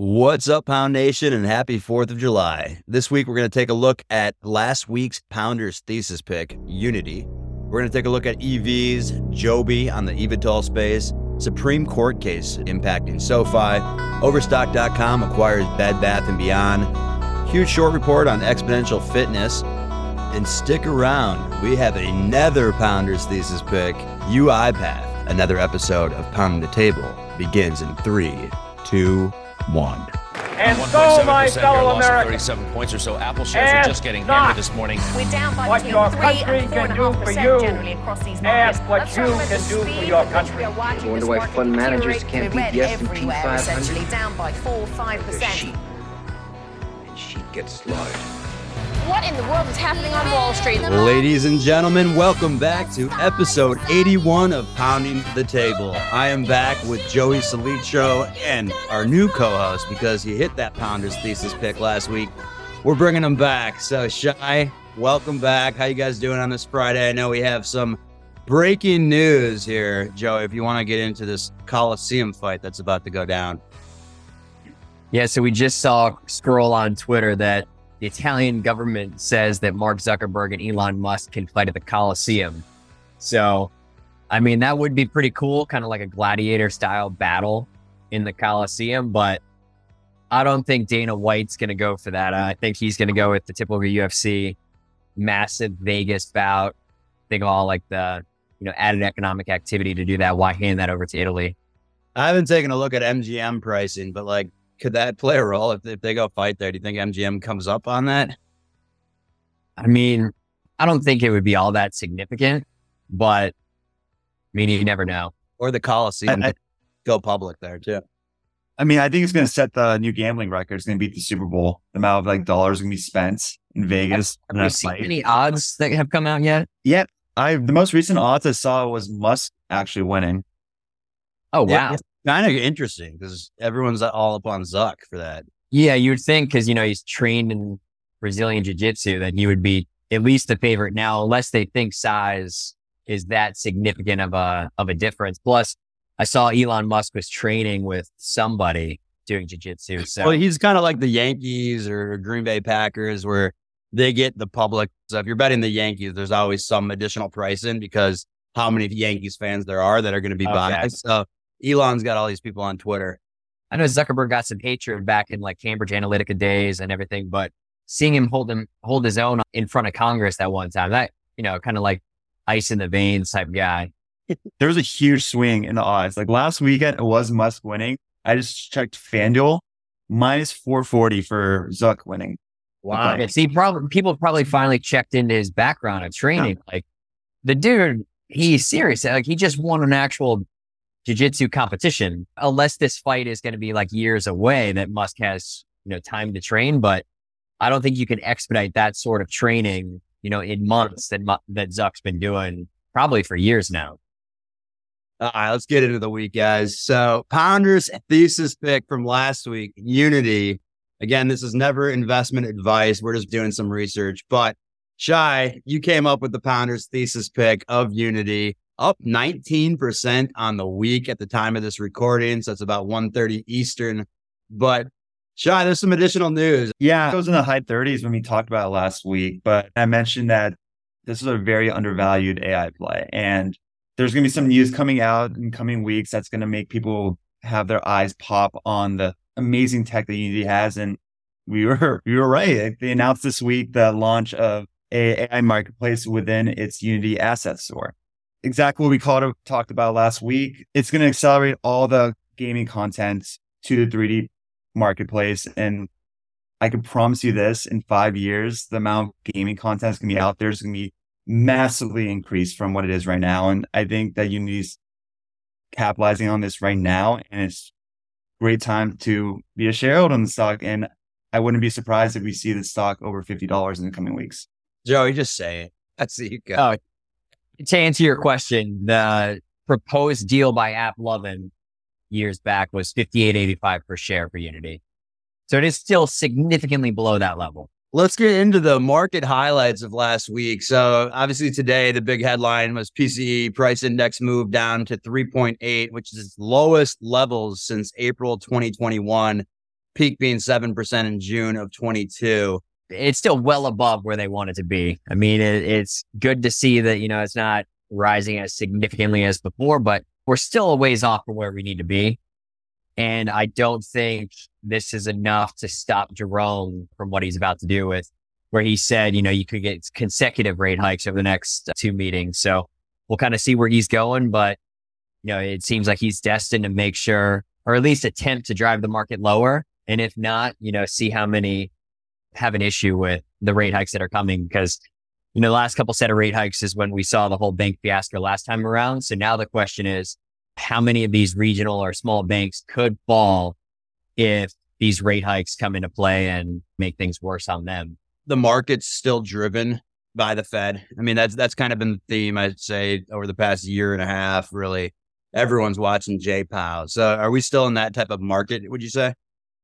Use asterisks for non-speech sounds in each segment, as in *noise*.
What's up, Pound Nation, and happy 4th of July. This week, we're going to take a look at last week's Pounders thesis pick, Unity. We're going to take a look at EVs, Joby on the eVTOL space, Supreme Court case impacting SoFi, Overstock.com acquires Bed Bath & Beyond, huge short report on Xponential Fitness, and stick around. We have another Pounders thesis pick, UiPath. Another episode of Pounding the Table begins in three, two, one. And so, my fellow Americans, 37 points or so. Apple shares are just getting not hammered this morning. We're down by what between your 3 country and can do 4.5% for you, generally across these markets. ask what Let's you can do for your country. we are watching I wonder why fund managers can't We're beat the S&P everywhere, 500. essentially down by four, five percent. sheep. And sheep get slaughtered. What in the world is happening on Wall Street? Ladies and gentlemen, welcome back to episode 81 of Pounding the Table. I am back with Joey Solitro and our new co-host because he hit that Pounders thesis pick last week. We're bringing him back. So Shy, welcome back. How you guys doing on this Friday? I know we have some breaking news here, Joey. If you want to get into this Coliseum fight that's about to go down. Yeah, so we just saw scroll on Twitter that the Italian government says that Mark Zuckerberg and Elon Musk can fight at the Coliseum. So, I mean, that would be pretty cool, kind of like a gladiator style battle in the Coliseum. But I don't think Dana White's going to go for that. I think he's going to go with the typical UFC massive Vegas bout. Think of all like the you know added economic activity to do that. Why hand that over to Italy? I haven't taken a look at MGM pricing, but like, could that play a role if, if they go fight there? Do you think MGM comes up on that? I mean, I don't think it would be all that significant, but I mean, you never know. Or the Coliseum I- I- go public there too? I mean, I think it's going to set the new gambling record. It's going to beat the Super Bowl. The amount of like dollars going to be spent in Vegas. Have in you that seen fight. any odds that have come out yet? Yeah, I the most recent odds I saw was Musk actually winning. Oh, wow. Yeah, it's kind of interesting because everyone's all up on Zuck for that. Yeah, you would think because, you know, he's trained in Brazilian Jiu Jitsu that he would be at least the favorite now, unless they think size is that significant of a, of a difference. Plus, I saw Elon Musk was training with somebody doing Jiu Jitsu. So, Well, he's kind of like the Yankees or Green Bay Packers, where they get the public. So if you're betting the Yankees, there's always some additional pricing because how many Yankees fans there are that are going to be Okay. buying. So Elon's got all these people on Twitter. I know Zuckerberg got some hatred back in like Cambridge Analytica days and everything, but seeing him hold him hold his own in front of Congress that one time, that you know, kind of like ice in the veins type guy. *laughs* There was a huge swing in the odds. Like last weekend, it was Musk winning. I just checked FanDuel minus 440 for Zuck winning. Wow. Okay. See, probably people probably finally checked into his background of training. Like the dude, he's serious. Like he just won an actual jiu-jitsu competition. Unless this fight is going to be like years away, that Musk has you know time to train. But I don't think you can expedite that sort of training. You know, in months that that Zuck's been doing probably for years now. All right, let's get into the week, guys. So, Pounders thesis pick from last week, Unity. Again, this is never investment advice. We're just doing some research. But Shy, you came up with the Pounders thesis pick of Unity, up 19% on the week at the time of this recording. So it's about 1:30 Eastern. But Shy, there's some additional news. Yeah, it was in the high 30s when we talked about it last week, but I mentioned that this is a very undervalued AI play. And there's going to be some news coming out in coming weeks that's going to make people have their eyes pop on the amazing tech that Unity has. And we were *laughs* we were right. They announced this week the launch of a AI marketplace within its Unity asset store. Exactly what we called talked about last week. It's going to accelerate all the gaming content to the 3D marketplace. And I can promise you this in five years, the amount of gaming content is going to be out there is going to be massively increased from what it is right now. And I think that Unity's capitalizing on this right now. And it's great time to be a shareholder in the stock. And I wouldn't be surprised if we see the stock over $50 in the coming weeks. Joey, just say it. That's the you go. Oh, to answer your question, the proposed deal by AppLovin years back was fifty eight eighty five per share for Unity. So it is still significantly below that level. Let's get into the market highlights of last week. So, obviously, today the big headline was PCE price index moved down to 3.8, which is its lowest levels since April 2021. peak being 7% in June of 22. It's still well above where they want it to be. I mean, it, it's good to see that, you know, it's not rising as significantly as before, but we're still a ways off from where we need to be. And I don't think this is enough to stop Jerome from what he's about to do with where he said, you know, you could get consecutive rate hikes over the next two meetings. So we'll kind of see where he's going. But, you know, it seems like he's destined to make sure, or at least attempt to drive the market lower. And if not, you know, see how many have an issue with the rate hikes that are coming because, you know, the last couple set of rate hikes is when we saw the whole bank fiasco last time around. So now the question is, how many of these regional or small banks could fall if these rate hikes come into play and make things worse on them? The market's still driven by the Fed. I mean, that's that's kind of been the theme I'd say over the past year and a half. Really, everyone's watching J. So, are we still in that type of market? Would you say?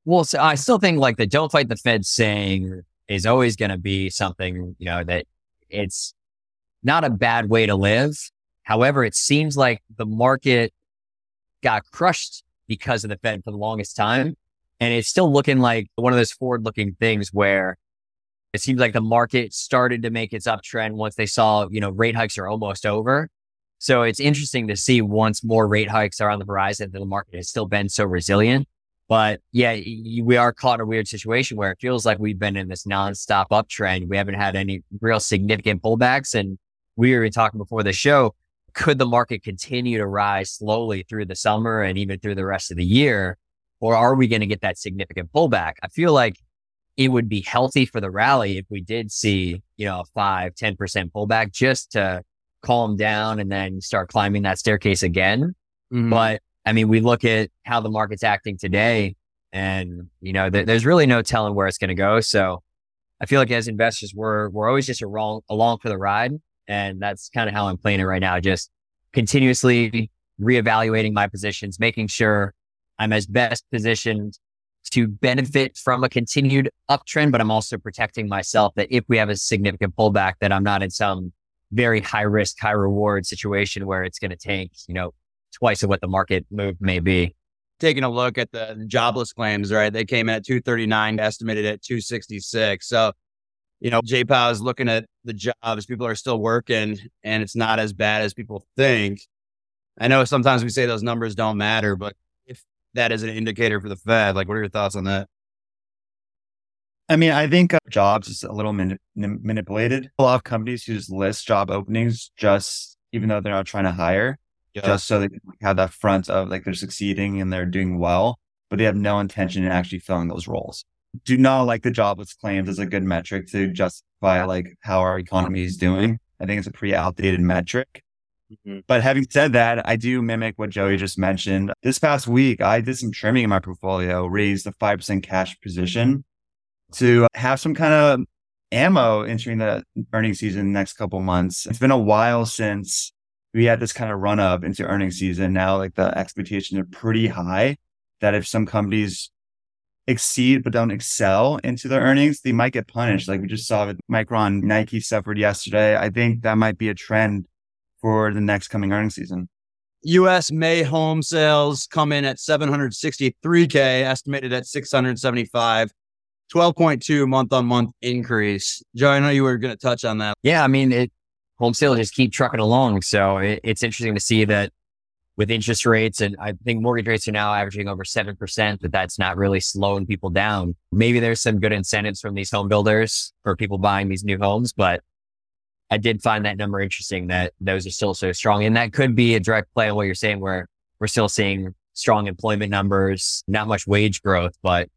Well, so I still think like the "don't fight the Fed" saying is always going to be something you know that it's not a bad way to live. However, it seems like the market got crushed because of the Fed for the longest time. And it's still looking like one of those forward looking things where it seems like the market started to make its uptrend once they saw, you know, rate hikes are almost over. So it's interesting to see once more rate hikes are on the horizon that the market has still been so resilient. But yeah, we are caught in a weird situation where it feels like we've been in this nonstop uptrend. We haven't had any real significant pullbacks. And we were talking before the show could the market continue to rise slowly through the summer and even through the rest of the year? Or are we going to get that significant pullback? I feel like it would be healthy for the rally if we did see, you know, a five, 10% pullback just to calm down and then start climbing that staircase again. Mm-hmm. But I mean, we look at how the market's acting today and, you know, th- there's really no telling where it's going to go. So I feel like as investors, we're, we're always just along, along for the ride. And that's kind of how I'm playing it right now. Just continuously reevaluating my positions, making sure I'm as best positioned to benefit from a continued uptrend, but I'm also protecting myself that if we have a significant pullback, that I'm not in some very high risk, high reward situation where it's going to tank, you know, twice of what the market move may be. Taking a look at the jobless claims, right? They came in at 239, estimated at 266. So you know, J Powell is looking at the jobs. People are still working and it's not as bad as people think. I know sometimes we say those numbers don't matter, but if that is an indicator for the Fed, like what are your thoughts on that? I mean, I think uh, jobs is a little mani- manipulated. A lot of companies use list job openings just even though they're not trying to hire, yeah. just so they can have that front of like they're succeeding and they're doing well, but they have no intention in actually filling those roles do not like the jobless claims as a good metric to justify like how our economy is doing. I think it's a pretty outdated metric. Mm-hmm. But having said that, I do mimic what Joey just mentioned. This past week, I did some trimming in my portfolio, raised a 5% cash position to have some kind of ammo entering the earnings season next couple months. It's been a while since we had this kind of run up into earnings season. Now, like the expectations are pretty high that if some companies exceed but don't excel into their earnings, they might get punished. Like we just saw with Micron, Nike suffered yesterday. I think that might be a trend for the next coming earnings season. US May home sales come in at 763K, estimated at 675. 12.2 month on month increase. Joe, I know you were going to touch on that. Yeah, I mean, it, home sales just keep trucking along. So it, it's interesting to see that with interest rates. And I think mortgage rates are now averaging over 7%, but that's not really slowing people down. Maybe there's some good incentives from these home builders for people buying these new homes, but I did find that number interesting that those are still so strong. And that could be a direct play on what you're saying, where we're still seeing strong employment numbers, not much wage growth, but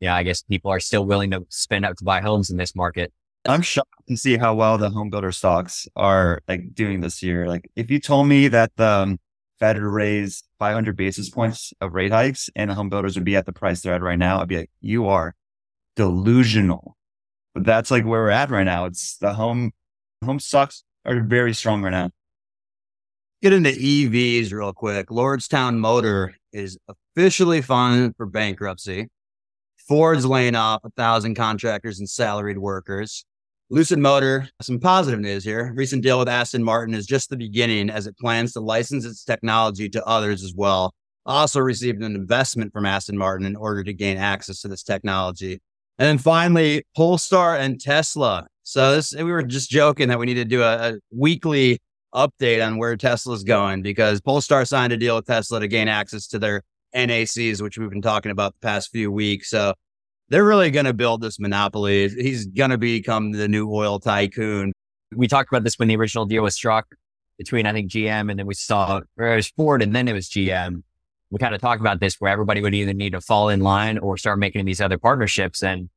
yeah, I guess people are still willing to spend up to buy homes in this market. I'm shocked to see how well the home builder stocks are like doing this year. Like if you told me that the um, Fed would raise 500 basis points of rate hikes and home builders would be at the price they're at right now, I'd be like, you are delusional. But that's like where we're at right now. It's the home, home stocks are very strong right now. Get into EVs real quick. Lordstown Motor is officially filed for bankruptcy. Ford's laying off a thousand contractors and salaried workers. Lucid Motor, some positive news here. Recent deal with Aston Martin is just the beginning as it plans to license its technology to others as well. also received an investment from Aston Martin in order to gain access to this technology. And then finally, Polestar and Tesla. So this, we were just joking that we need to do a, a weekly update on where Tesla's going because Polestar signed a deal with Tesla to gain access to their NACS, which we've been talking about the past few weeks. So they're really going to build this monopoly. He's going to become the new oil tycoon. We talked about this when the original deal was struck between, I think, GM and then we saw it was Ford and then it was GM. We kind of talked about this where everybody would either need to fall in line or start making these other partnerships. And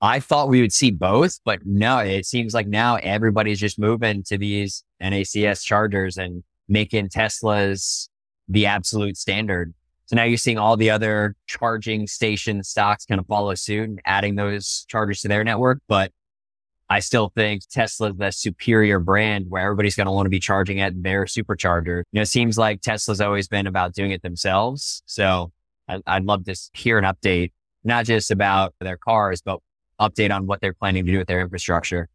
I thought we would see both, but no, it seems like now everybody's just moving to these NACS chargers and making Teslas the absolute standard. So now you're seeing all the other charging station stocks kind of follow suit and adding those chargers to their network. But I still think Tesla's the superior brand where everybody's going to want to be charging at their supercharger. You know, it seems like Tesla's always been about doing it themselves. So I, I'd love to hear an update, not just about their cars, but update on what they're planning to do with their infrastructure.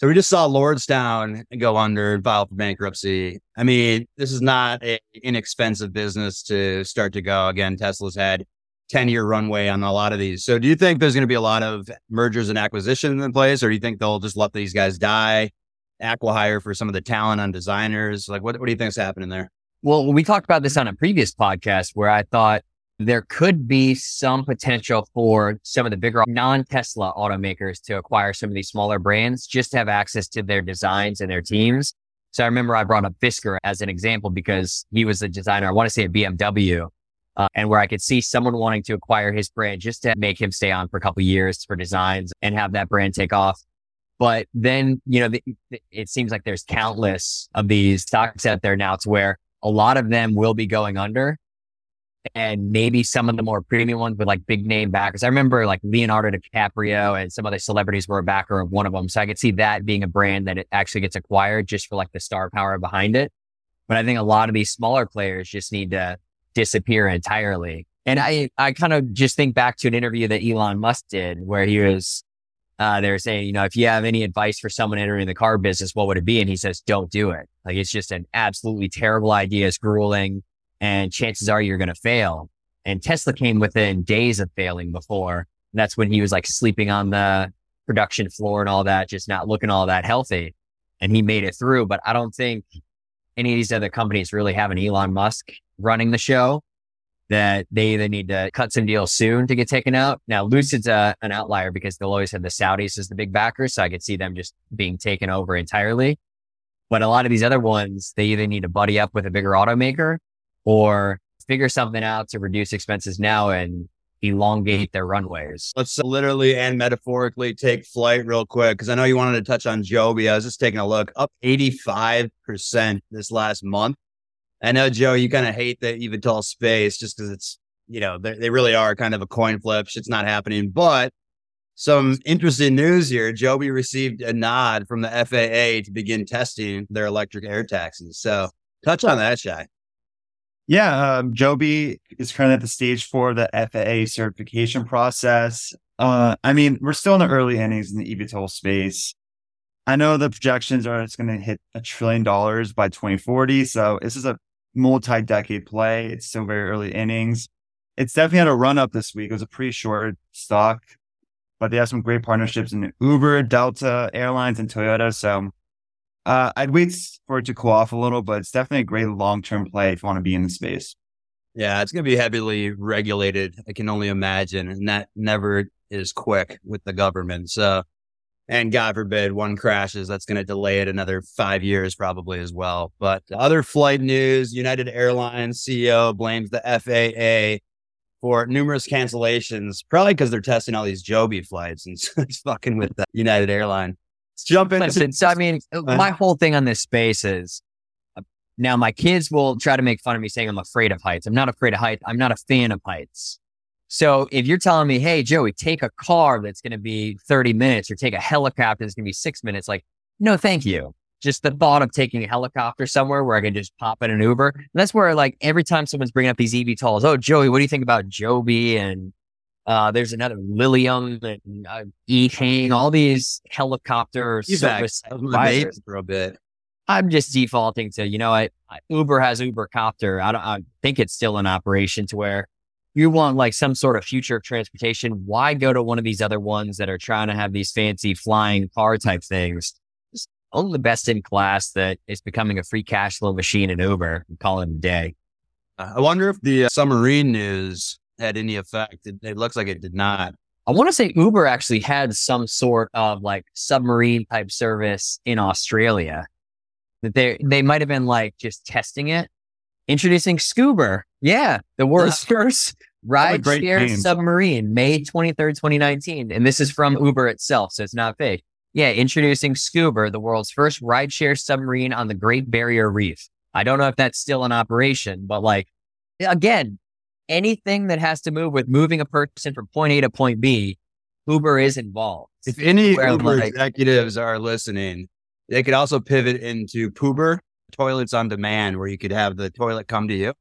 So we just saw Lordstown go under and file for bankruptcy. I mean, this is not an inexpensive business to start to go. Again, Tesla's had 10 year runway on a lot of these. So do you think there's going to be a lot of mergers and acquisitions in place, or do you think they'll just let these guys die, acquihire for some of the talent on designers? Like, what, what do you think is happening there? Well, we talked about this on a previous podcast where I thought there could be some potential for some of the bigger non Tesla automakers to acquire some of these smaller brands just to have access to their designs and their teams. So I remember I brought up Fisker as an example because he was a designer, I want to say at BMW, uh, and where I could see someone wanting to acquire his brand just to make him stay on for a couple years for designs and have that brand take off. But then, you know, the, it seems like there's countless of these stocks out there now to where a lot of them will be going under and maybe some of the more premium ones with like big name backers. I remember like Leonardo DiCaprio and some other celebrities were a backer of one of them. So I could see that being a brand that it actually gets acquired just for like the star power behind it. But I think a lot of these smaller players just need to disappear entirely. And I, I kind of just think back to an interview that Elon Musk did where he was, uh, they were saying, you know, if you have any advice for someone entering the car business, what would it be? And he says, don't do it. Like it's just an absolutely terrible idea. It's grueling and chances are you're going to fail. And Tesla came within days of failing before. And that's when he was like sleeping on the production floor and all that, just not looking all that healthy. And he made it through. But I don't think any of these other companies really have an Elon Musk running the show that they either need to cut some deals soon to get taken out. Now, Lucid's a, an outlier because they'll always have the Saudis as the big backers. So I could see them just being taken over entirely. But a lot of these other ones, they either need to buddy up with a bigger automaker or figure something out to reduce expenses now and elongate their runways. Let's uh, literally and metaphorically take flight real quick because I know you wanted to touch on Joby. I was just taking a look, up 85% this last month. I know, Joe, you kind of hate the eVTOL space just because it's, you know, they, really are kind of a coin flip. Shit's not happening. But some interesting news here. Joby received a nod from the FAA to begin testing their electric air taxis. So touch on that, Shai. Yeah, um, Joby is currently at the stage four of the FAA certification process. Uh, I mean, we're still in the early innings in the eVTOL space. I know the projections are it's going to hit a trillion dollars by 2040. So this is a multi-decade play. It's still very early innings. It's definitely had a run up this week. It was a pretty short stock, but they have some great partnerships in Uber, Delta Airlines, and Toyota. So uh, I'd wait for it to cool off a little, but it's definitely a great long term play if you want to be in the space. Yeah, it's going to be heavily regulated. I can only imagine, and that never is quick with the government. So, and God forbid one crashes, that's going to delay it another five years probably as well. But other flight news: United Airlines CEO blames the FAA for numerous cancellations, probably because they're testing all these Joby flights and *laughs* it's fucking with the United Airline. Jump into. Listen, so I mean, my whole thing on this space is uh, now my kids will try to make fun of me saying I'm afraid of heights. I'm not afraid of heights. I'm not a fan of heights. So if you're telling me, hey, Joey, take a car that's going to be 30 minutes or take a helicopter that's going to be six minutes, like, no, thank you. Just the thought of taking a helicopter somewhere where I can just pop in an Uber. And that's where, like, every time someone's bringing up these eVTOLs, oh, Joey, what do you think about Joby and uh, there's another Lilium and uh, all these helicopter service for a bit. I'm just defaulting to, you know, I, I Uber has Uber Copter. I don't I think it's still in operation to where you want like some sort of future of transportation. Why go to one of these other ones that are trying to have these fancy flying car type things? Just own the best in class that is becoming a free cash flow machine in Uber and call it a day. Uh, I wonder if the uh, submarine news had any effect. It, it looks like it did not. I want to say Uber actually had some sort of like submarine type service in Australia that they they might have been like just testing it. Introducing Scoober. Yeah, the world's *laughs* first ride share name. submarine, May 23rd, 2019. And this is from Uber itself, so it's not fake. Yeah, introducing Scoober, the world's first rideshare submarine on the Great Barrier Reef. I don't know if that's still in operation, but like, again, anything that has to move with moving a person from point A to point B, Uber is involved. If any Where, Uber like- executives are listening, they could also pivot into Poober, toilets on demand, where you could have the toilet come to you.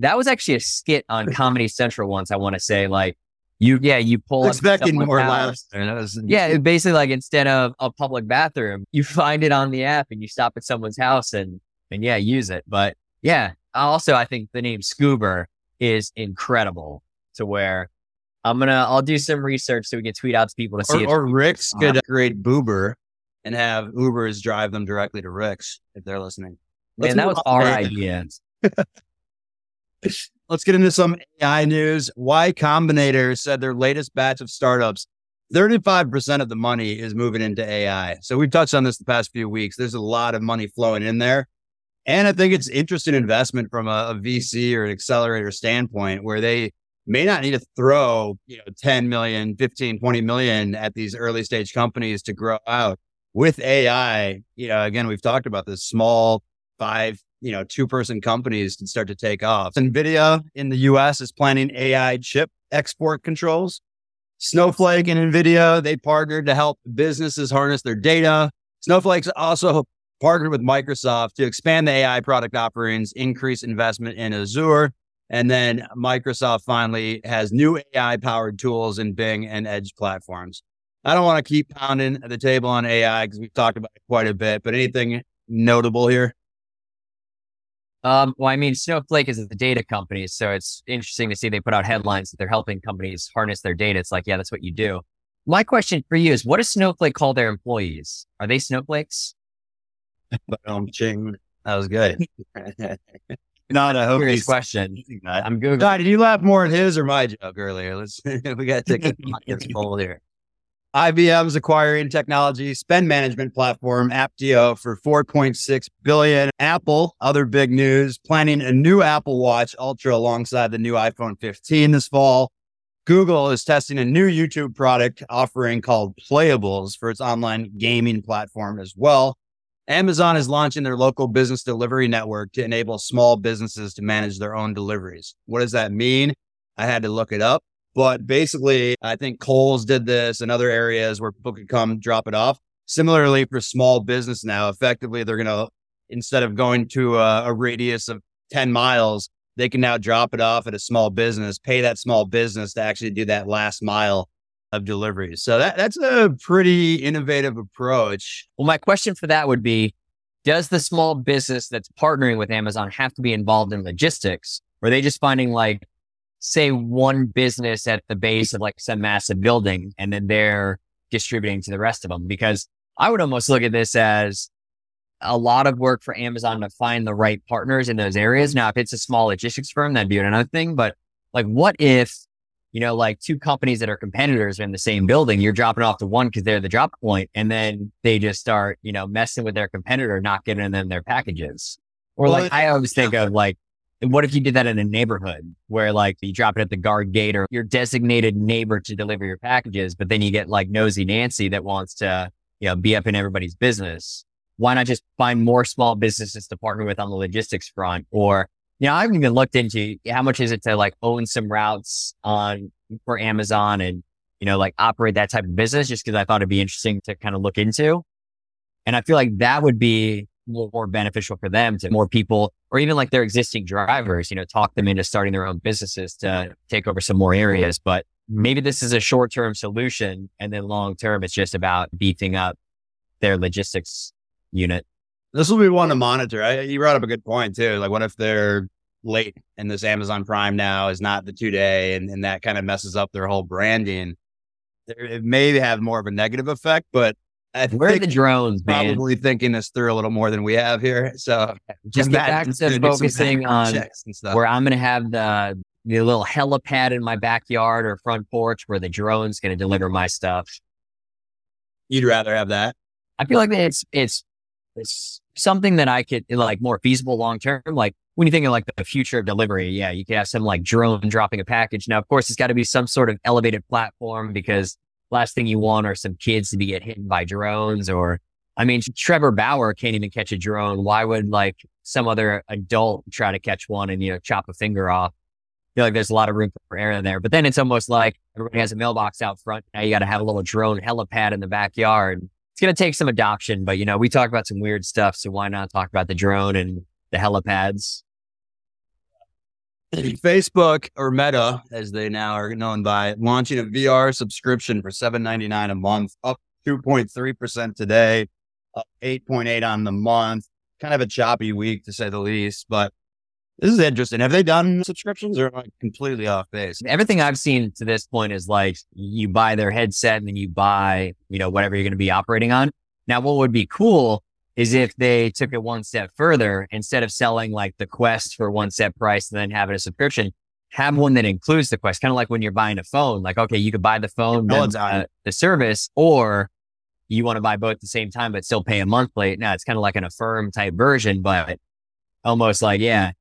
That was actually a skit on Comedy Central once. I want to say, like, you, yeah, you pull Expecting more laughs. there. That was- *laughs* Yeah, it basically like instead of a public bathroom, you find it on the app and you stop at someone's house and and yeah, use it. But yeah, also I think the name Scoober is incredible to where I'm gonna I'll do some research so we can tweet out to people to see Or, if or Rick's could create Boober and have Ubers drive them directly to Rick's if they're listening. man, that was our idea. *laughs* Let's get into some AI news. Y Combinator said their latest batch of startups, 35% of the money is moving into AI. So we've touched on this the past few weeks. There's a lot of money flowing in there. And I think it's interesting investment from a, a VC or an accelerator standpoint where they may not need to throw, you know, 10 million, 15, 20 million at these early stage companies to grow out. With AI, you know, again, we've talked about this small five, you know, two person companies can start to take off. NVIDIA in the US is planning AI chip export controls. Snowflake and NVIDIA, they partnered to help businesses harness their data. Snowflake's also partnered with Microsoft to expand the AI product offerings, increase investment in Azure. And then Microsoft finally has new AI powered tools in Bing and Edge platforms. I don't want to keep pounding the table on AI because we've talked about it quite a bit, but anything notable here? Um, well, I mean, Snowflake is the data company, so it's interesting to see they put out headlines that they're helping companies harness their data. It's like, yeah, that's what you do. My question for you is, what does Snowflake call their employees? Are they snowflakes? *laughs* But um, ching, that was good. *laughs* Not, a hope Curious he's question. I'm googling. Guy, did you laugh more at his or my joke earlier? Let's *laughs* we got to take a pockets full here. IBM's acquiring technology spend management platform Apptio for 4.6 billion. Apple, other big news, planning a new Apple Watch Ultra alongside the new iPhone 15 this fall. Google is testing a new YouTube product offering called Playables for its online gaming platform as well. Amazon is launching their local business delivery network to enable small businesses to manage their own deliveries. What does that mean? I had to look it up. But basically, I think Kohl's did this and other areas where people could come drop it off. Similarly, for small business now, effectively, they're going to, instead of going to a, a radius of 10 miles, they can now drop it off at a small business, pay that small business to actually do that last mile of deliveries. So that, that's a pretty innovative approach. Well, my question for that would be, does the small business that's partnering with Amazon have to be involved in logistics? Or are they just finding like, say one business at the base of like some massive building and then they're distributing to the rest of them? Because I would almost look at this as a lot of work for Amazon to find the right partners in those areas. Now, if it's a small logistics firm, that'd be another thing. But like, what if, you know, like two companies that are competitors are in the same building, you're dropping off to one because they're the drop point, and then they just start, you know, messing with their competitor, not getting them their packages. Or Well, like, I always think of like, what if you did that in a neighborhood where like you drop it at the guard gate or your designated neighbor to deliver your packages, but then you get like nosy Nancy that wants to, you know, be up in everybody's business. Why not just find more small businesses to partner with on the logistics front? Or, you know, I haven't even looked into how much is it to like own some routes on for Amazon and, you know, like operate that type of business just because I thought it'd be interesting to kind of look into. And I feel like that would be more, more beneficial for them to more people or even like their existing drivers, you know, talk them into starting their own businesses to take over some more areas. But maybe this is a short term solution. And then long term, it's just about beefing up their logistics unit. This will be one to monitor. I, you brought up a good point too. Like, what if they're late and this Amazon Prime now is not the two day, and, and that kind of messes up their whole branding? It may have more of a negative effect, but I Where think the drones, man? probably thinking this through a little more than we have here. So Just get back to focusing on checks and stuff. where I'm going to have the the little helipad in my backyard or front porch where the drone's going to deliver my stuff. You'd rather have that. I feel like it's it's it's something that I could eh, like more feasible long term. Like when you think of like the future of delivery, yeah, you could have some like drone dropping a package. Now, of course, it's got to be some sort of elevated platform because last thing you want are some kids to be get hit by drones or I mean, Trevor Bauer can't even catch a drone. Why would like some other adult try to catch one and, you know, chop a finger off? I feel like there's a lot of room for error there. But then it's almost like everybody has a mailbox out front. Now you got to have a little drone helipad in the backyard. It's going to take some adoption, but you know, we talk about some weird stuff. So why not talk about the drone and the helipads? Facebook or Meta, as they now are known by, launching a VR subscription for seven ninety nine a month, up two point three percent today, up eight point eight on the month. Kind of a choppy week to say the least, but this is interesting. Have they done subscriptions or am I completely off base? Everything I've seen to this point is like you buy their headset and then you buy, you know, whatever you're going to be operating on. Now, what would be cool is if they took it one step further, instead of selling like the Quest for one set price and then having a subscription, have one that includes the Quest, kind of like when you're buying a phone. Like, okay, you could buy the phone, then, uh, the service, or you want to buy both at the same time, but still pay a monthly. Now it's kind of like an affirm type version, but almost like, yeah,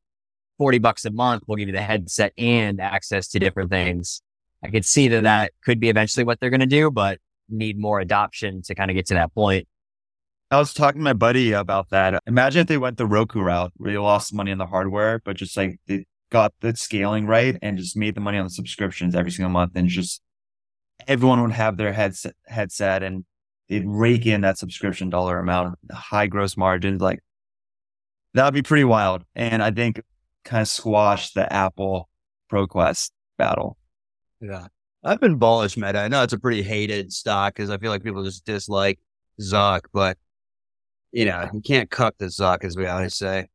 40 bucks a month will give you the headset and access to different things. I could see that that could be eventually what they're going to do, but need more adoption to kind of get to that point. I was talking to my buddy about that. Imagine if they went the Roku route where they lost money on the hardware, but just like they got the scaling right and just made the money on the subscriptions every single month and just everyone would have their headset headset and they'd rake in that subscription dollar amount, high gross margins. Like that would be pretty wild. And I think kind of squash the Apple ProQuest battle. Yeah. I've been bullish Meta. I know it's a pretty hated stock because I feel like people just dislike Zuck, but you know, you can't cuck the Zuck, as we always say.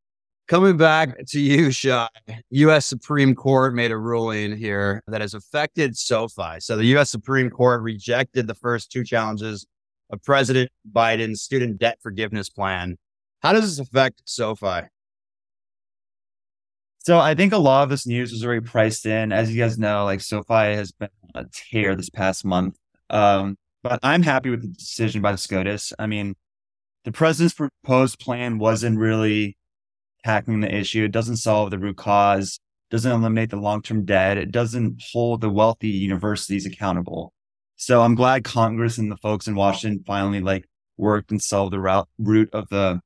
Coming back to you, Shy, U.S. Supreme Court made a ruling here that has affected SoFi. So the U.S. Supreme Court rejected the first two challenges of President Biden's student debt forgiveness plan. How does this affect SoFi? So I think a lot of this news was already priced in. As you guys know, like SoFi has been a tear this past month. Um, but I'm happy with the decision by the SCOTUS. I mean, the president's proposed plan wasn't really tackling the issue. It doesn't solve the root cause, doesn't eliminate the long-term debt. It doesn't hold the wealthy universities accountable. So I'm glad Congress and the folks in Washington finally like worked and solved the route, root of the,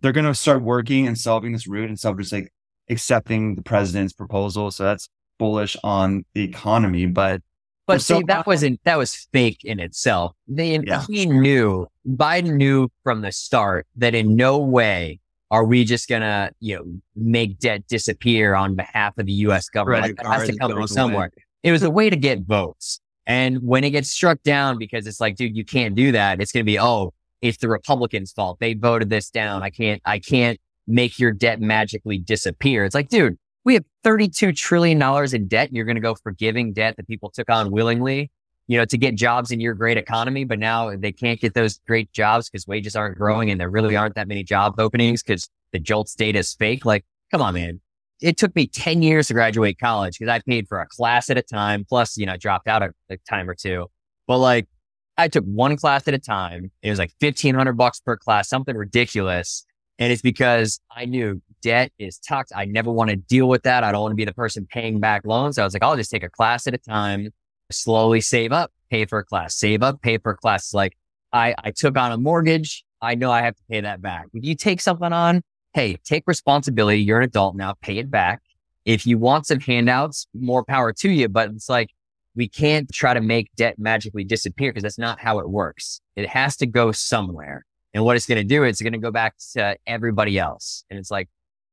they're going to start working and solving this root and of just like accepting the president's proposal. So that's bullish on the economy. But But see, SoFi- that wasn't that was fake in itself. They Yeah. he knew Biden knew from the start that in no way are we just gonna you know make debt disappear on behalf of the U.S. government. Like, it has to come from somewhere. It was a way to get votes. And when it gets struck down because it's like, dude, you can't do that. It's gonna be oh, it's the Republicans' fault. They voted this down. I can't. I can't make your debt magically disappear. It's like, dude, we have $32 trillion in debt. You're going to go forgiving debt that people took on willingly, you know, to get jobs in your great economy. But now they can't get those great jobs because wages aren't growing and there really aren't that many job openings because the JOLTS data is fake. Like, come on, man. It took me 10 years to graduate college because I paid for a class at a time. Plus, you know, I dropped out a, a time or two. But like, I took one class at a time. It was like 1500 bucks per class, something ridiculous. And it's because I knew debt is toxic. I never want to deal with that. I don't want to be the person paying back loans. So I was like, I'll just take a class at a time, slowly save up, pay for a class, save up, pay for a class. Like I, I took on a mortgage. I know I have to pay that back. If you take something on, hey, take responsibility. You're an adult now, pay it back. If you want some handouts, more power to you. But it's like, we can't try to make debt magically disappear because that's not how it works. It has to go somewhere. And what it's going to do, it's going to go back to everybody else. And it's like,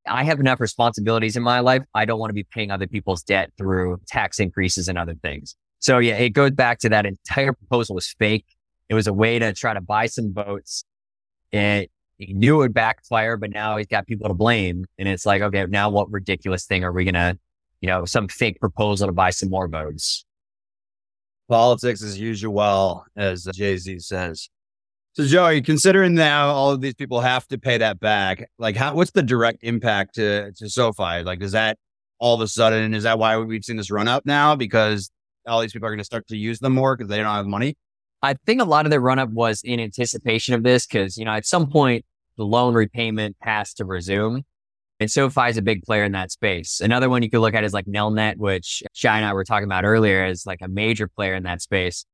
I have enough responsibilities in my life. I don't want to be paying other people's debt through tax increases and other things. So yeah, it goes back to that entire proposal was fake. It was a way to try to buy some votes. It he knew it would backfire, but now he's got people to blame. And it's like, okay, now what ridiculous thing are we going to, you know, some fake proposal to buy some more votes? Politics as usual, as Jay Z says. So, Joey, considering now all of these people have to pay that back, like, how what's the direct impact to to SoFi? Like, is that all of a sudden is that why we've seen this run up now because all these people are going to start to use them more because they don't have money? I think a lot of the run up was in anticipation of this because you know at some point the loan repayment has to resume. And SoFi is a big player in that space. Another one you could look at is like Nelnet, which Shai and I were talking about earlier, is like a major player in that space.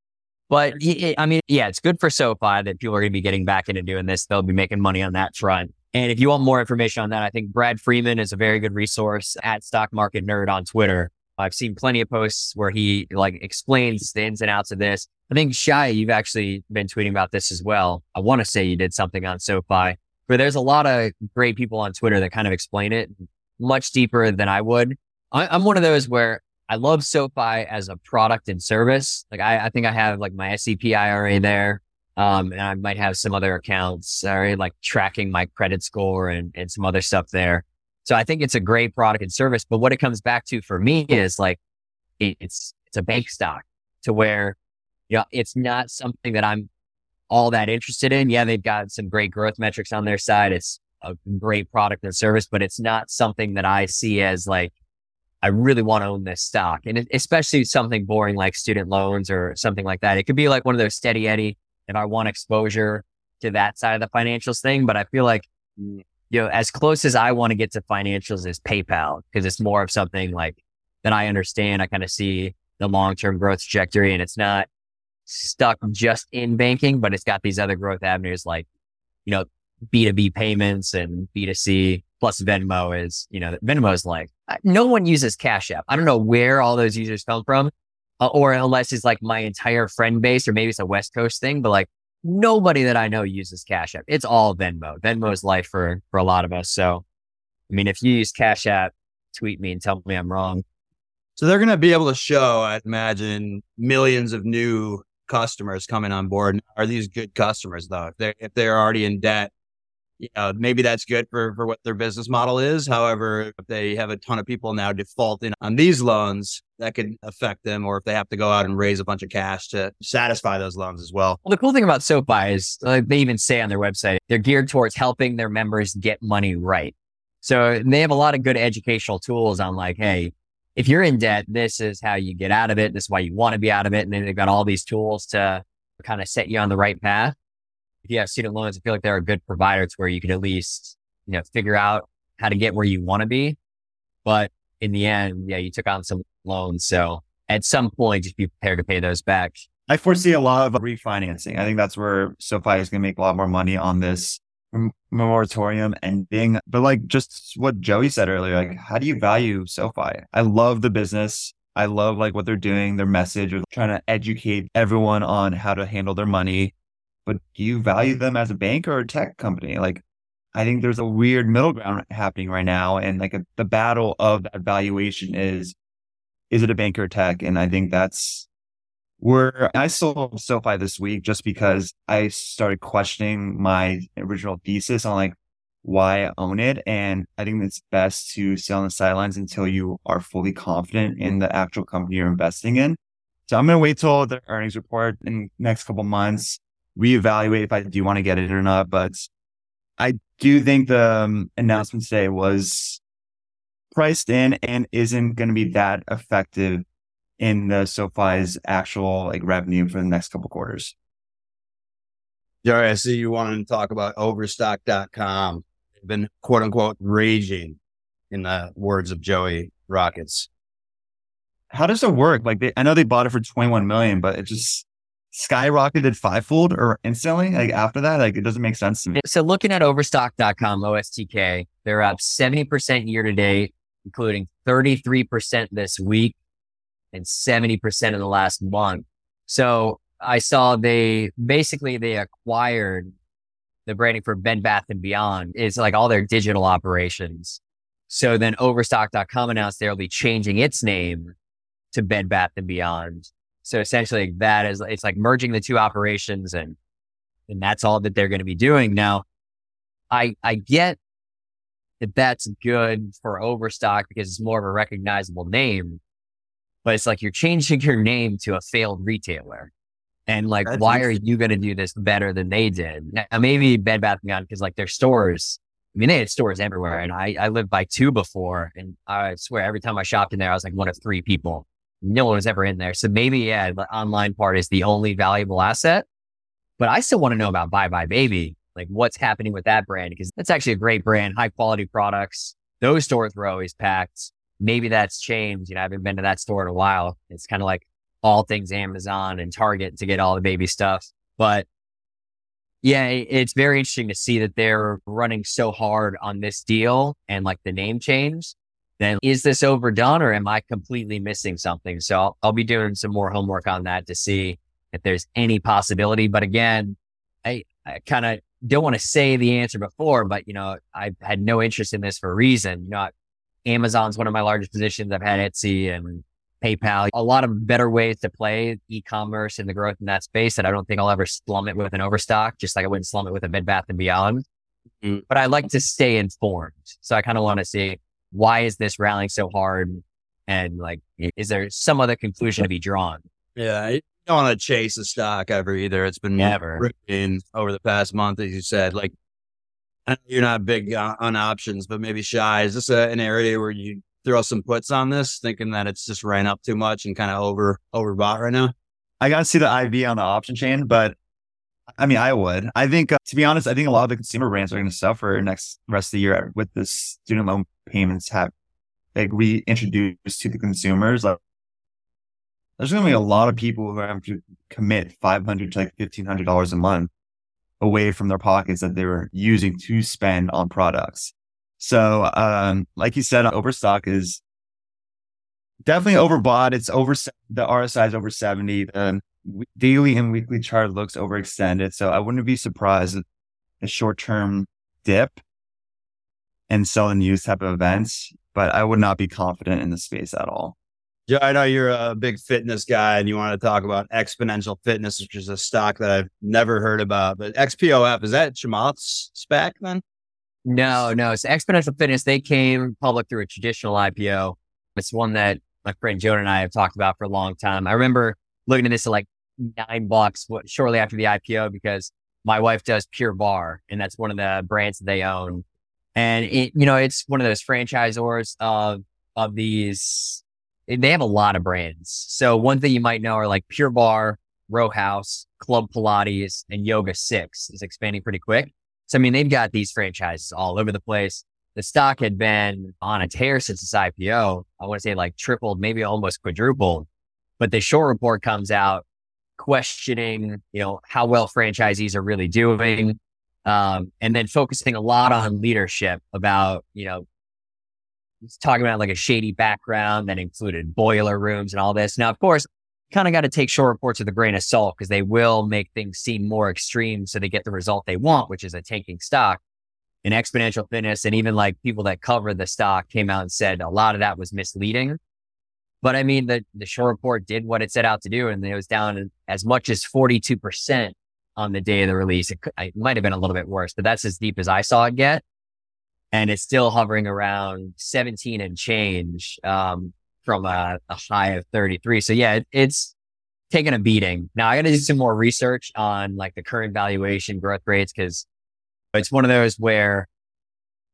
But I mean, yeah, it's good for SoFi that people are going to be getting back into doing this. They'll be making money on that front. And if you want more information on that, I think Brad Freeman is a very good resource at Stock Market Nerd on Twitter. I've seen plenty of posts where he like explains the ins and outs of this. I think Shai, you've actually been tweeting about this as well. I want to say you did something on SoFi, but there's a lot of great people on Twitter that kind of explain it much deeper than I would. I, am one of those where I love SoFi as a product and service. Like I, I think I have like my SEP IRA there. Um, and I might have some other accounts, sorry, like tracking my credit score and, and some other stuff there. So I think it's a great product and service. But what it comes back to for me is like, it, it's, it's a bank stock to where, you know, it's not something that I'm all that interested in. Yeah, they've got some great growth metrics on their side. It's a great product and service, but it's not something that I see as like, I really want to own this stock. And it, especially something boring like student loans or something like that. It could be like one of those steady Eddie if I want exposure to that side of the financials thing. But I feel like, mm. you know, as close as I want to get to financials is PayPal because it's more of something like that I understand. I kind of see the long term growth trajectory and it's not stuck just in banking, but it's got these other growth avenues like, you know, B2B payments and B2C plus Venmo is, you know, Venmo is like, no one uses Cash App. I don't know where all those users come from, uh, or unless it's like my entire friend base, or maybe it's a West Coast thing, but like nobody that I know uses Cash App. It's all Venmo. Venmo is life for, for a lot of us. So, I mean, if you use Cash App, tweet me and tell me I'm wrong. So they're going to be able to show, I'd imagine, millions of new customers coming on board. Are these good customers though? If they're, if they're already in debt, you know, maybe that's good for, for what their business model is. However, if they have a ton of people now defaulting on these loans, that could affect them, or if they have to go out and raise a bunch of cash to satisfy those loans as well. Well, the cool thing about SoFi is like they even say on their website, they're geared towards helping their members get money right. So they have a lot of good educational tools on like, hey, if you're in debt, this is how you get out of it. This is why you want to be out of it. And then they've got all these tools to kind of set you on the right path if you have student loans, I feel like they're a good provider to where you can at least, you know, figure out how to get where you want to be. But in the end, yeah, you took on some loans. So at some point, just be prepared to pay those back. I foresee a lot of refinancing. I think that's where SoFi is going to make a lot more money on this moratorium ending. But like just what Joey said earlier, like how do you value SoFi? I love the business. I love like what they're doing, their message of trying to educate everyone on how to handle their money but do you value them as a bank or a tech company? Like, I think there's a weird middle ground happening right now. And like a, the battle of that valuation is, is it a bank or tech? And I think that's where I sold SoFi this week just because I started questioning my original thesis on like why I own it. And I think it's best to stay on the sidelines until you are fully confident in the actual company you're investing in. So I'm going to wait till the earnings report in the next couple months reevaluate if I do want to get it or not. But I do think the um, announcement today was priced in and isn't going to be that effective in the SoFi's actual like revenue for the next couple quarters. Jerry, I see you wanted to talk about overstock.com. They've been quote unquote raging in the words of Joey Rockets. How does it work? Like they, I know they bought it for 21 million, but it just skyrocketed fivefold or instantly like mm-hmm. after that like it doesn't make sense to me. So looking at overstock.com ostk they're up 70% year to date including 33% this week and 70% in the last month. So i saw they basically they acquired the branding for bed bath and beyond is like all their digital operations. So then overstock.com announced they'll be changing its name to bed bath and beyond so essentially that is, it's like merging the two operations and, and that's all that they're going to be doing. Now, I, I get that that's good for Overstock because it's more of a recognizable name, but it's like you're changing your name to a failed retailer. And like, That's why are you going to do this better than they did? Now, maybe Bed Bath and Beyond because like their stores, I mean, they had stores everywhere, and I I lived by two before, and I swear every time I shopped in there, I was like one of three people. No one was ever in there, so maybe yeah, the online part is the only valuable asset. But I still want to know about Buy Buy Baby, like what's happening with that brand because that's actually a great brand, high quality products. Those stores were always packed. Maybe that's changed. You know, I haven't been to that store in a while. It's kind of like all things Amazon and Target to get all the baby stuff. But yeah, it's very interesting to see that they're running so hard on this deal and like the name change. Then is this overdone or am I completely missing something? So I'll, I'll be doing some more homework on that to see if there's any possibility. But again, I, I kind of don't want to say the answer before, but you know, I had no interest in this for a reason. You know, Amazon's one of my largest positions. I've had Etsy and PayPal, a lot of better ways to play e-commerce and the growth in that space that I don't think I'll ever slum it with an overstock, just like I wouldn't slum it with a Bed Bath and Beyond. Mm-hmm. But I like to stay informed. So I kind of want to see why is this rallying so hard? And like, is there some other conclusion to be drawn? Yeah. I don't want to chase a stock ever either. It's been never ripping over the past month, as you said. Like, you're not big on options, but maybe shy. Is this a, an area where you throw some puts on this, thinking that it's just ran up too much and kind of over overbought right now? I got to see the IV on the option chain, but I mean, I would. I think, uh, to be honest, I think a lot of the consumer brands are going to suffer next rest of the year with the student loan payments have like reintroduced to the consumers. Like, there's going to be a lot of people who going to commit 500 to like $1,500 a month away from their pockets that they were using to spend on products. So, um, like you said, overstock is definitely overbought. It's over the RSI is over 70. The daily and weekly chart looks overextended. So I wouldn't be surprised if a short term dip and sell and use type of events, but I would not be confident in the space at all. Yeah, I know you're a big fitness guy and you want to talk about Xponential Fitness, which is a stock that I've never heard about. But XPOF, is that Chamath's SPAC then? No, no. It's Xponential Fitness. They came public through a traditional IPO. It's one that my friend Joan and I have talked about for a long time. I remember looking at this at like nine bucks shortly after the IPO because my wife does Pure Barre, and that's one of the brands that they own. And it, you know, it's one of those franchisors of of these. They have a lot of brands. So one thing you might know are like Pure Barre, Row House, Club Pilates, and YogaSix is expanding pretty quick. So, I mean, they've got these franchises all over the place. The stock had been on a tear since its IPO. I want to say like tripled, maybe almost quadrupled. But the short report comes out questioning, you know, how well franchisees are really doing. Um, and then focusing a lot on leadership about, you know, talking about like a shady background that included boiler rooms and all this. Now, of course, kind of got to take short reports with a grain of salt because they will make things seem more extreme so they get the result they want, which is a tanking stock. And Xponential Fitness and even like people that cover the stock came out and said a lot of that was misleading. But I mean, the, the short report did what it set out to do, and it was down as much as 42% on the day of the release. It, it might have been a little bit worse, but that's as deep as I saw it get. And it's still hovering around 17 and change. Um, from a, a high of 33. So yeah, it, it's taking a beating. Now I got to do some more research on like the current valuation growth rates because it's one of those where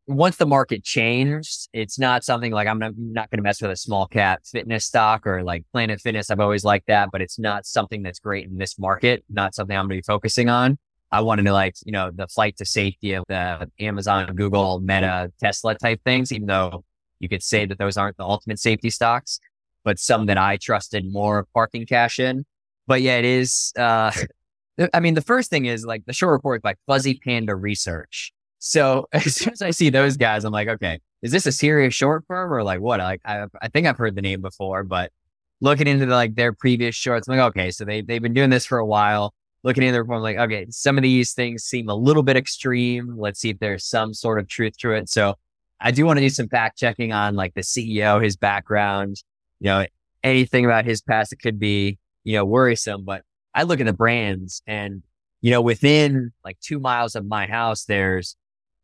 once the market changed, it's not something like I'm not, not going to mess with a small cap fitness stock or like Planet Fitness. I've always liked that, but it's not something that's great in this market. Not something I'm going to be focusing on. I wanted to like, you know, the flight to safety of the Amazon, Google, Meta, Tesla type things, even though you could say that those aren't the ultimate safety stocks, but some that I trusted more parking cash in. But yeah, it is. Uh, *laughs* I mean, the first thing is like the short report by Fuzzy Panda Research. So *laughs* as soon as I see those guys, I'm like, okay, is this a serious short firm or like what? Like, I, I think I've heard the name before, but looking into the, like their previous shorts, I'm like, okay, so they, they've been doing this for a while. Looking into the report, I'm like, okay, some of these things seem a little bit extreme. Let's see if there's some sort of truth to it. So I do want to do some fact checking on like the CEO, his background, you know, anything about his past that could be, you know, worrisome. But I look at the brands and, you know, within like two miles of my house, there's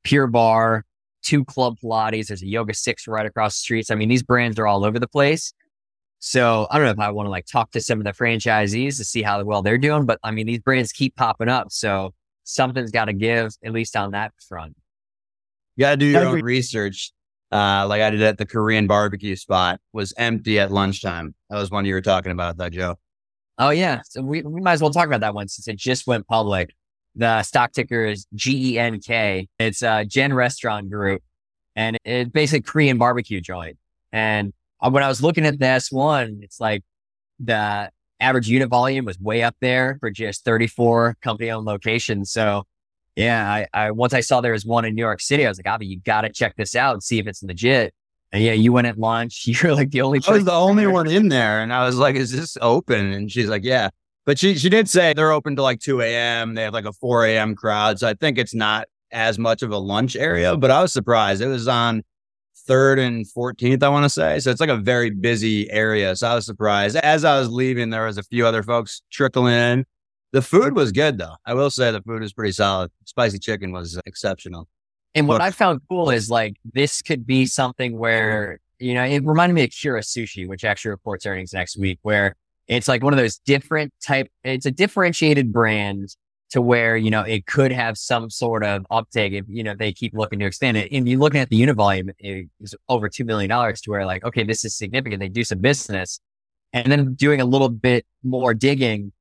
Pure Barre, two Club Pilates. There's a YogaSix right across the streets. I mean, these brands are all over the place. So I don't know if I want to like talk to some of the franchisees to see how well they're doing, but I mean, these brands keep popping up. So something's got to give, at least on that front. You got to do your own research. Uh, like I did at the Korean barbecue spot was empty at lunchtime. That was one you were talking about, though, Joe. Oh yeah, so we, we might as well talk about that one since it just went public. The stock ticker is G E N K. It's a Gen Restaurant Group, and it's basically Korean barbecue joint. And when I was looking at the S1, it's like the average unit volume was way up there for just 34 company owned locations. So yeah, I, I, once I saw there was one in New York City, I was like, Avi, you got to check this out and see if it's legit. And yeah, you went at lunch. *laughs* You're like the only. I was the only one in there, and I was like, "Is this open?" And she's like, "Yeah." But she she did say they're open to like 2 a.m. They have like a 4 a.m. crowd, so I think it's not as much of a lunch area. But I was surprised. It was on third and 14th, I want to say. So it's like a very busy area. So I was surprised. As I was leaving, there was a few other folks trickling in. The food was good though. I will say the food was pretty solid. Spicy chicken was exceptional. And what I found cool is like this could be something where, you know, it reminded me of Kura Sushi, which actually reports earnings next week, where it's like one of those different type, it's a differentiated brand to where, you know, it could have some sort of uptake if, you know, they keep looking to expand it. And you're looking at the unit volume is over $2 million to where like, okay, this is significant. They do some business and then doing a little bit more digging.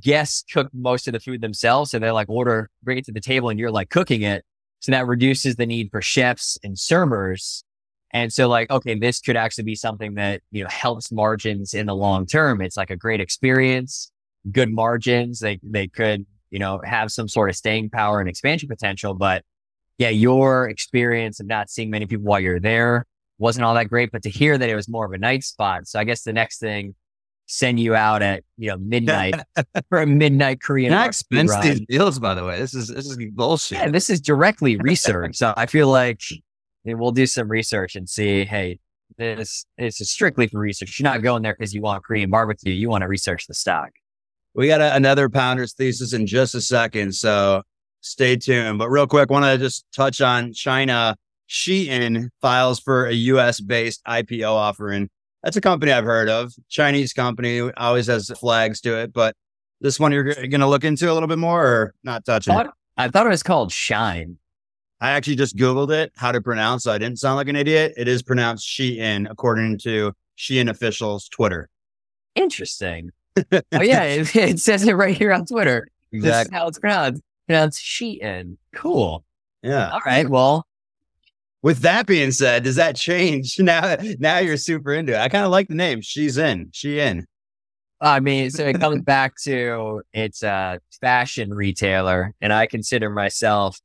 Guests cook most of the food themselves. So they're like order, bring it to the table and you're like cooking it. So that reduces the need for chefs and servers. And so like, okay, this could actually be something that, you know, helps margins in the long term. It's like a great experience, good margins. They, they could you know, have some sort of staying power and expansion potential. But yeah, your experience of not seeing many people while you're there wasn't all that great. But to hear that it was more of a night spot. So I guess the next thing, send you out at, you know, midnight *laughs* for a midnight Korean. Not expense these deals, by the way. This is, this is bullshit. Yeah, this is directly research. so I feel like we'll do some research and see, hey, this is strictly for research. You're not going there because you want Korean barbecue. You want to research the stock. We got a, another Pounders thesis in just a second, so stay tuned. But real quick, want to just touch on China. Shein files for a U.S. based IPO offering. That's a company I've heard of. Chinese company always has flags to it, but this one you're going to look into a little bit more or not touching I thought, I thought it was called Shine. I actually just Googled it, how to pronounce, so I didn't sound like an idiot. It is pronounced Shein, according to Shein officials' Twitter. Interesting *laughs* oh yeah, it, it, says it right here on Twitter. Exactly. How it's pronounced. Pronounced Sheehan. Cool. Yeah. All right. Well, with that being said, does that change *laughs* now? Now you're super into it. I kind of like the name. She's in. She in. I mean, so it comes *laughs* back to it's a fashion retailer, and I consider myself,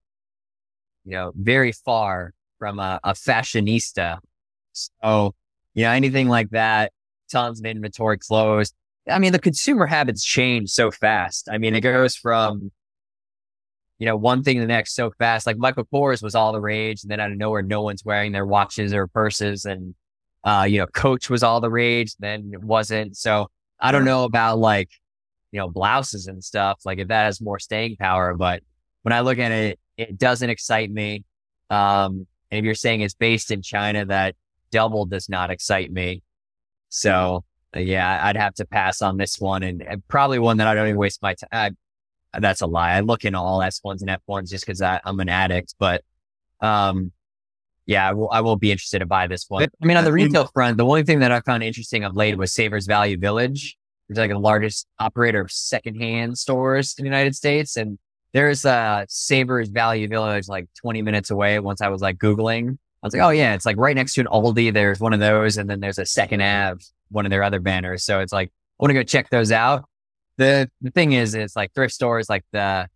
you know, very far from a, a fashionista. So, you know, anything like that, tons of inventory closed. I mean, the consumer habits change so fast. I mean, it goes from, you know, one thing to the next so fast. Like Michael Kors was all the rage. And then out of nowhere, no one's wearing their watches or purses. And, uh, you know, Coach was all the rage. Then it wasn't. So I don't know about like, you know, blouses and stuff. Like if that has more staying power. But when I look at it, it doesn't excite me. Um, and if you're saying it's based in China, that double does not excite me. So yeah, I'd have to pass on this one and, and probably one that I don't even waste my time. That's a lie. I look into all S1s and F1s just because I'm an addict, but, um, yeah, I will, I will be interested to buy this one. I mean, on the retail front, the only thing that I found interesting of late was Savers Value Village. It's like the largest operator of secondhand stores in the United States. And there's a Savers Value Village like 20 minutes away. Once I was like Googling, I was like, oh yeah, it's like right next to an Aldi. There's one of those. And then there's a second Ave one of their other banners. So it's like, I want to go check those out. The, the thing is, it's like thrift stores, like the,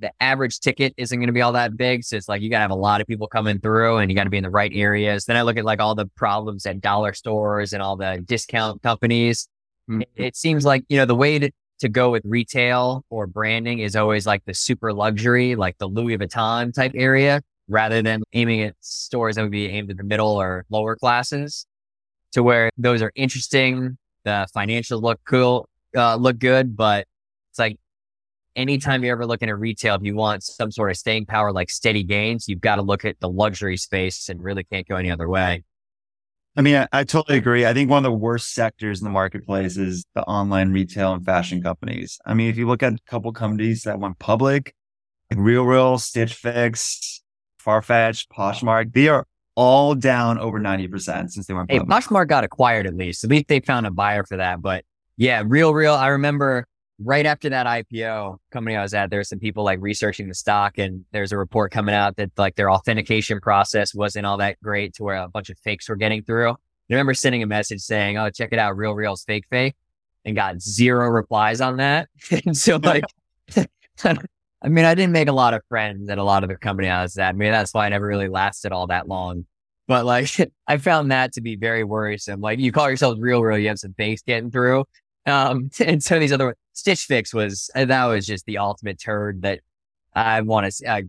the average ticket isn't going to be all that big. So it's like, you got to have a lot of people coming through and you got to be in the right areas. Then I look at like all the problems at dollar stores and all the discount companies. Mm-hmm. It, it seems like, you know, the way to, to go with retail or branding is always like the super luxury, like the Louis Vuitton type area rather than aiming at stores that would be aimed at the middle or lower classes to where those are interesting. The financials look cool, uh, look good, but it's like anytime you're ever looking at retail, if you want some sort of staying power, like steady gains, you've got to look at the luxury space and really can't go any other way. I mean, I, I, totally agree. I think one of the worst sectors in the marketplace is the online retail and fashion companies. I mean, if you look at a couple companies that went public, like RealReal, Stitch Fix, Farfetch, Poshmark, they are all down over 90% since they went public. Hey, Poshmark got acquired at least. At least they found a buyer for that. But yeah, RealReal, I remember right after that IPO company I was at, there's some people like researching the stock and there's a report coming out that like their authentication process wasn't all that great to where a bunch of fakes were getting through. I remember sending a message saying, Oh, check it out. RealReal's fake fake and got zero replies on that. *laughs* and so *laughs* like, *laughs* I mean, I didn't make a lot of friends at a lot of the company I was at. I mean, that's why I never really lasted all that long. But like, I found that to be very worrisome. Like, you call yourself real, real, you have some fakes getting through. Um, and some of these other Stitch Fix was uh, that was just the ultimate turd that I want to. Uh,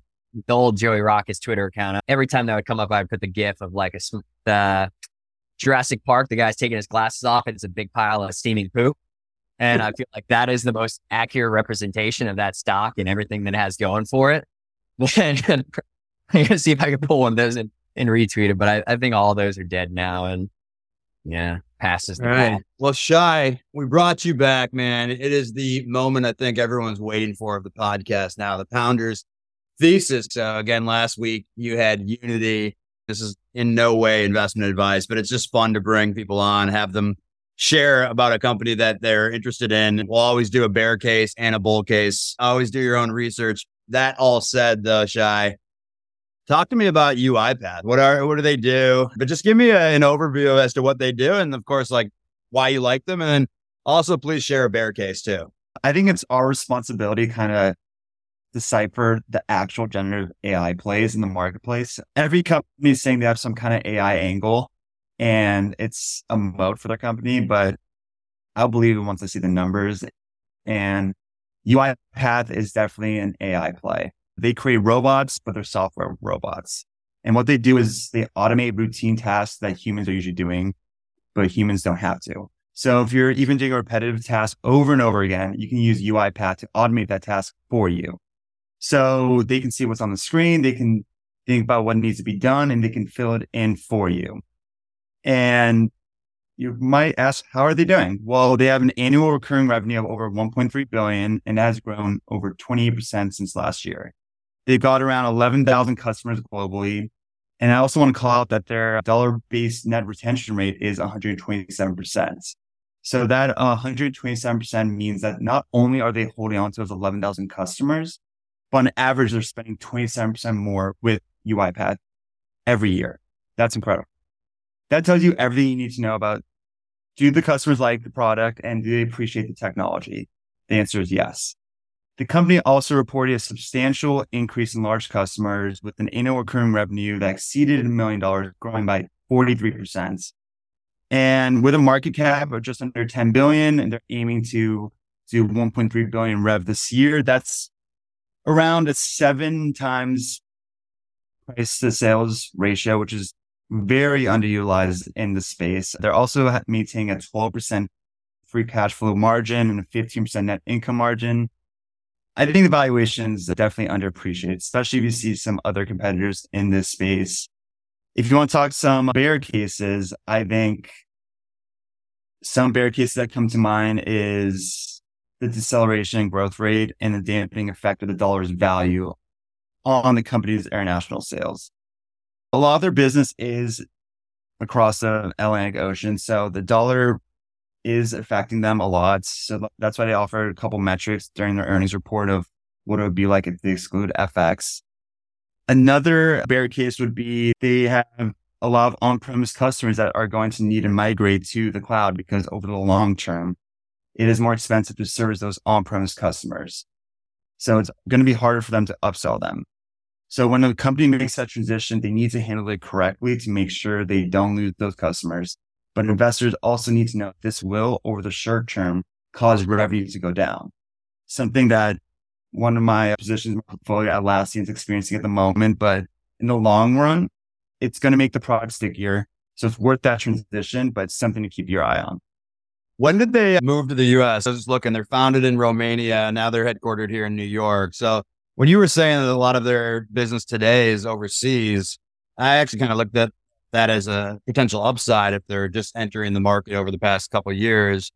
the old Joey Rockets Twitter account. Every time that would come up, I'd put the GIF of like a the Jurassic Park. The guy's taking his glasses off, and it's a big pile of steaming poop. And I feel like that is the most accurate representation of that stock and everything that has going for it. *laughs* and I'm gonna see if I can pull one of those and, and retweet it. But I, I think all those are dead now. And yeah, passes the right. Well, Shy, we brought you back, man. It is the moment I think everyone's waiting for of the podcast now. The Pounders thesis. Uh, again, last week you had Unity. This is in no way investment advice, but it's just fun to bring people on, have them share about a company that they're interested in. We'll always do a bear case and a bull case. Always do your own research. That all said, though, Shai, Talk to me about UiPath. What are what do they do? But just give me a, an overview as to what they do, and of course, like why you like them, and also please share a bear case too. I think it's our responsibility kind of decipher the actual generative AI plays in the marketplace. Every company is saying they have some kind of AI angle, and it's a moat for their company, but I'll believe it once I see the numbers. And UiPath is definitely an AI play. They create robots, but they're software robots. And what they do is mm. they automate routine tasks that humans are usually doing, but humans don't have to. So if you're even doing a repetitive task over and over again, you can use UiPath to automate that task for you. So they can see what's on the screen. They can think about what needs to be done and they can fill it in for you. And you might ask, how are they doing? Well, they have an annual recurring revenue of over 1.3 billion and has grown over 28% since last year. They've got around 11,000 customers globally. And I also want to call out that their dollar based net retention rate is 127%. So that 127% means that not only are they holding on to those 11,000 customers, but on average, they're spending 27% more with UiPath every year. That's incredible. That tells you everything you need to know about do the customers like the product and do they appreciate the technology? The answer is yes. The company also reported a substantial increase in large customers with an annual recurring revenue that exceeded a million dollars, growing by 43%. And with a market cap of just under 10 billion, and they're aiming to do 1.3 billion rev this year, that's around a seven times price to sales ratio, which is very underutilized in the space. They're also maintaining a 12% free cash flow margin and a 15% net income margin. I think the valuation is definitely underappreciated, especially if you see some other competitors in this space. If you want to talk some bear cases, I think some bear cases that come to mind is the deceleration growth rate and the dampening effect of the dollar's value on the company's international sales. A lot of their business is across the Atlantic Ocean. So the dollar is affecting them a lot. So that's why they offered a couple metrics during their earnings report of what it would be like if they exclude FX. Another bear case would be they have a lot of on-premise customers that are going to need to migrate to the cloud because over the long term, it is more expensive to service those on-premise customers. So it's going to be harder for them to upsell them. So when a company makes that transition, they need to handle it correctly to make sure they don't lose those customers. But investors also need to know this will, over the short term, cause revenue to go down. Something that one of my positions in my portfolio Atlassian is experiencing at the moment. But in the long run, it's going to make the product stickier. So it's worth that transition, but it's something to keep your eye on. When did they uh, move to the US? I was just looking, they're founded in Romania. Now they're headquartered here in New York. So when you were saying that a lot of their business today is overseas, I actually kind of looked at that as a potential upside if they're just entering the market over the past couple years.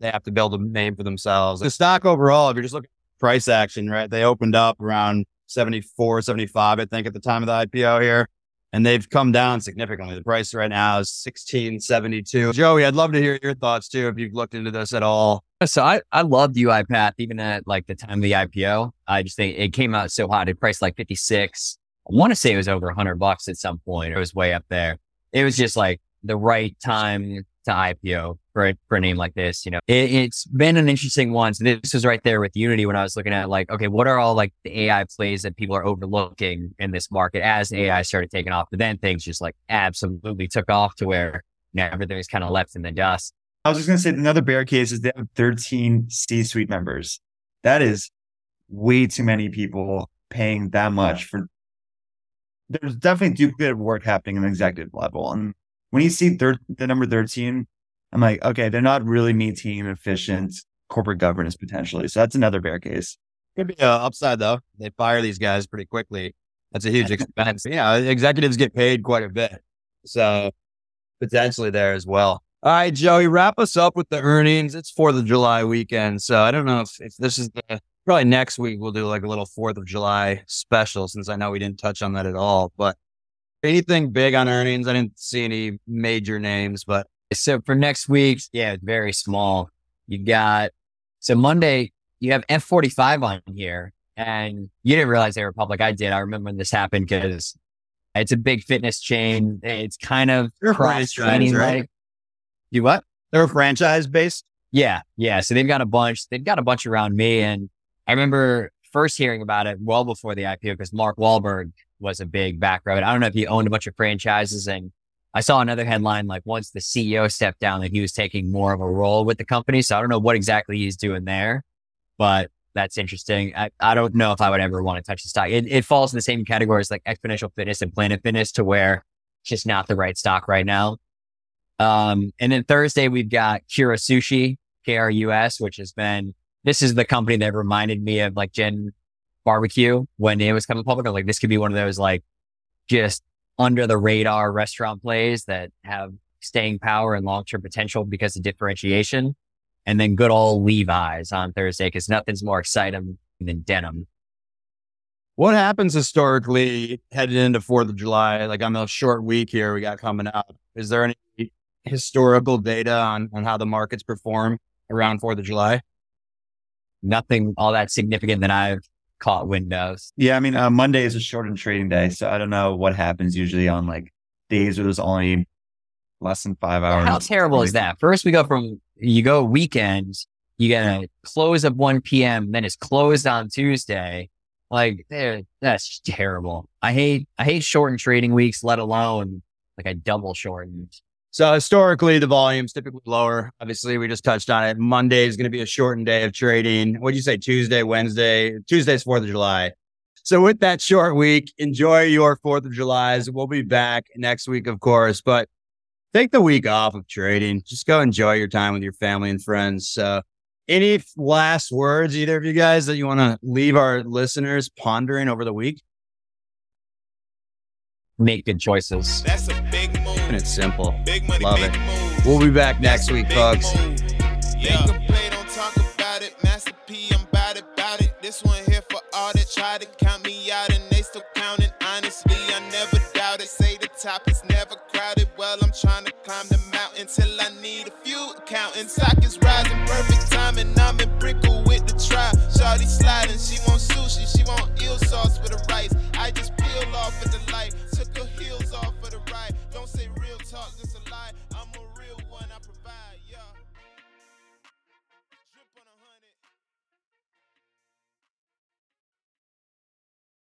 They have to build a name for themselves. The stock overall, if you're just looking at price action, right? They opened up around 74, 75, I think, at the time of the IPO here and they've come down significantly. The price right now is sixteen seventy two. Joey, I'd love to hear your thoughts too if you've looked into this at all. So I I loved UiPath even at like the time of the IPO. I just think it came out so hot. It priced like fifty six. I want to say it was over hundred bucks at some point. It was way up there. It was just like the right time to IPO for a, for a name like this. You know, it, has been an interesting one. So this was right there with Unity when I was looking at like, okay, what are all like the AI plays that people are overlooking in this market as AI started taking off? But then things just like absolutely took off to where you know, everything was kind of left in the dust. I was just going to say another bear case is they have 13 C suite members. That is way too many people paying that much for. There's definitely duplicative work happening in the executive level. And when you see thir- the number 13, I'm like, okay, they're not really maintaining efficient corporate governance potentially. So that's another bear case. Could be a upside though. They fire these guys pretty quickly. That's a huge *laughs* expense. Yeah, executives get paid quite a bit. So potentially there as well. All right, Joey, wrap us up with the earnings. It's 4th of July weekend. So I don't know if, if this is the, probably next week we'll do like a little 4th of July special since I know we didn't touch on that at all. But anything big on earnings? I didn't see any major names, but so for next week, yeah, very small. You got so Monday you have F45 on here, and you didn't realize they were public. I did. I remember when this happened because it's a big fitness chain. It's kind of cross training, right? You what? They're a franchise based. Yeah, yeah. So they've got a bunch. They've got a bunch around me, and I remember first hearing about it well before the IPO because Mark Wahlberg was a big background. I don't know if he owned a bunch of franchises. And I saw another headline like once the CEO stepped down, that he was taking more of a role with the company. So I don't know what exactly he's doing there, but that's interesting. I, I don't know if I would ever want to touch the stock. It, it falls in the same categories like Xponential Fitness and Planet Fitness to where it's just not the right stock right now. Um, and then Thursday, we've got Kura Sushi, KRUS, which has been, this is the company that reminded me of like Gen barbecue when it was coming public. I was like, this could be one of those like just under the radar restaurant plays that have staying power and long term potential because of differentiation. And then good old Levi's on Thursday because nothing's more exciting than denim. What happens historically headed into Fourth of July? Like on a short week here we got coming up. Is there any historical data on, on how the markets perform around Fourth of July? Nothing all that significant that I've caught windows. Yeah, I mean, uh, Monday is a shortened trading day, so I don't know what happens usually on like days where there's only less than five hours. How terrible is that? First, we go from you go weekends, you get a close at 1 p.m., then it's closed on Tuesday. Like, that's terrible. I hate I hate shortened trading weeks, let alone like a double shortened. So historically, the volume's typically lower. Obviously, we just touched on it. Monday is going to be a shortened day of trading. What do you say? Tuesday, Wednesday, Tuesday's 4th of July. So with that short week, enjoy your 4th of July's. We'll be back next week, of course, but take the week off of trading. Just go enjoy your time with your family and friends. So any last words, either of you guys that you want to leave our listeners pondering over the week? Make good choices. That's a big move. And it's simple. Big money, Love it. We'll be back next week, folks. Yeah. Play, don't talk about it. Master P, I'm about about it. This one here for all that try to count me out and they still counting. Honestly, I never doubt it. Say the top is never crowded. Well, I'm trying to climb the mountain till I need a few accountants. Stock is rising, perfect timing. I'm in Brickell with the try. Shawty sliding, she want sushi, she want eel sauce with the rice. I just peel off at the light, took her heels off say real talk, just